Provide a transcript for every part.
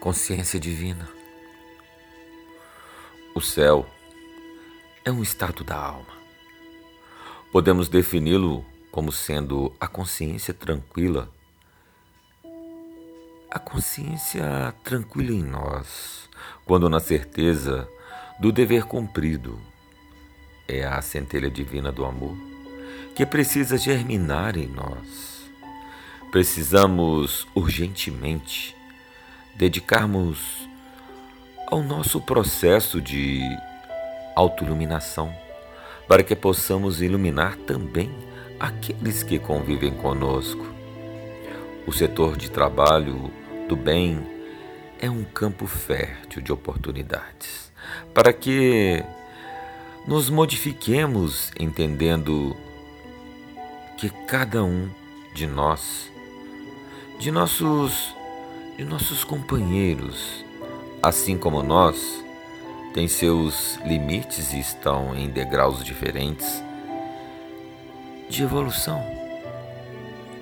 Consciência divina. O céu é um estado da alma. Podemos defini-lo como sendo a consciência tranquila. A consciência tranquila em nós, quando na certeza do dever cumprido é a centelha divina do amor que precisa germinar em nós. Precisamos urgentemente dedicarmos ao nosso processo de autoiluminação, para que possamos iluminar também aqueles que convivem conosco. O setor de trabalho do bem é um campo fértil de oportunidades, para que nos modifiquemos entendendo que cada um de nós, de nossos de nossos companheiros, assim como nós, têm seus limites e estão em degraus diferentes de evolução.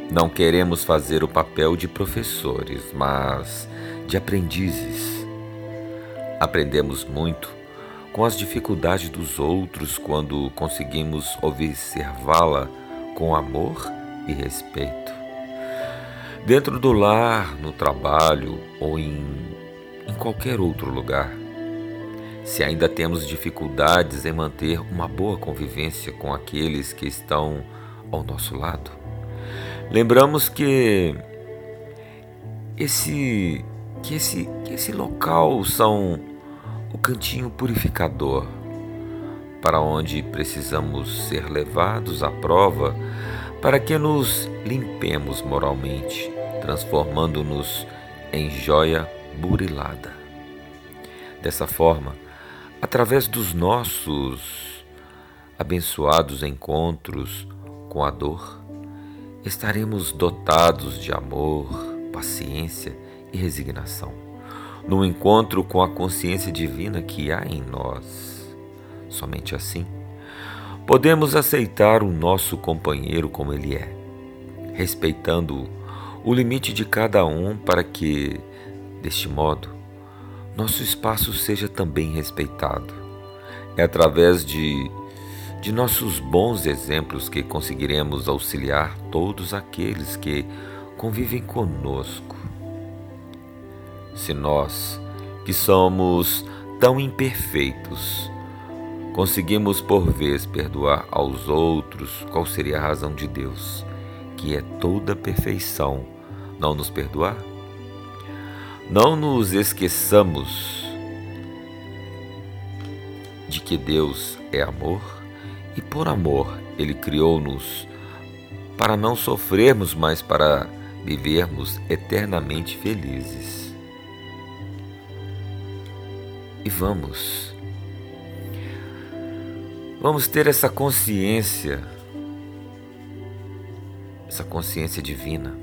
Não queremos fazer o papel de professores, mas de aprendizes. Aprendemos muito com as dificuldades dos outros quando conseguimos observá-la com amor e respeito dentro do lar, no trabalho ou em, em qualquer outro lugar. Se ainda temos dificuldades em manter uma boa convivência com aqueles que estão ao nosso lado, lembramos que esse que esse que esse local são o cantinho purificador para onde precisamos ser levados à prova para que nos limpemos moralmente transformando-nos em joia burilada. Dessa forma, através dos nossos abençoados encontros com a dor, estaremos dotados de amor, paciência e resignação, no encontro com a consciência divina que há em nós. Somente assim podemos aceitar o nosso companheiro como ele é, respeitando-o o limite de cada um para que, deste modo, nosso espaço seja também respeitado. É através de, de nossos bons exemplos que conseguiremos auxiliar todos aqueles que convivem conosco. Se nós, que somos tão imperfeitos, conseguimos por vez perdoar aos outros, qual seria a razão de Deus? que é toda perfeição, não nos perdoar? Não nos esqueçamos de que Deus é amor e por amor Ele criou-nos para não sofrermos, mas para vivermos eternamente felizes. E vamos, vamos ter essa consciência essa consciência divina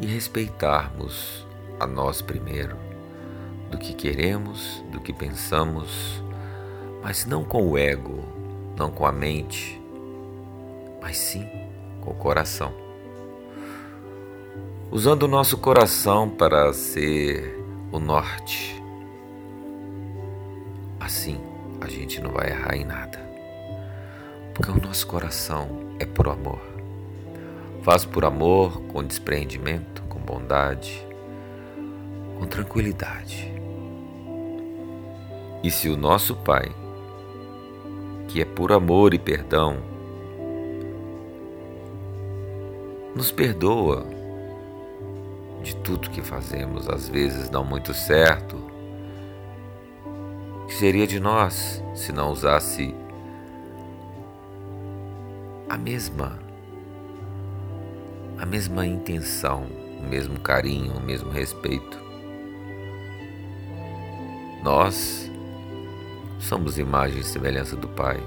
e respeitarmos a nós primeiro, do que queremos, do que pensamos, mas não com o ego, não com a mente, mas sim com o coração. Usando o nosso coração para ser o norte. Assim, a gente não vai errar em nada. Porque o nosso coração é por amor. Faz por amor, com despreendimento, com bondade, com tranquilidade. E se o nosso Pai, que é por amor e perdão, nos perdoa de tudo que fazemos, às vezes não muito certo, seria de nós se não usasse a mesma a mesma intenção, o mesmo carinho, o mesmo respeito. Nós somos imagem e semelhança do Pai.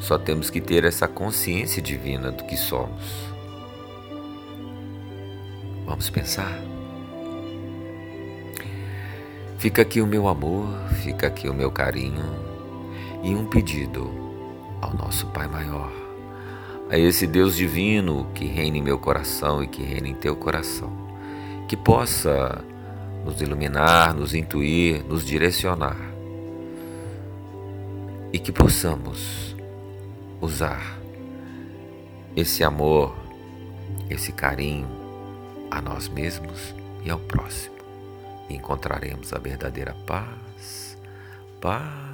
Só temos que ter essa consciência divina do que somos. Vamos pensar. Fica aqui o meu amor, fica aqui o meu carinho e um pedido ao nosso Pai Maior, a esse Deus divino que reina em meu coração e que reina em teu coração, que possa nos iluminar, nos intuir, nos direcionar e que possamos usar esse amor, esse carinho a nós mesmos e ao próximo encontraremos a verdadeira paz, paz.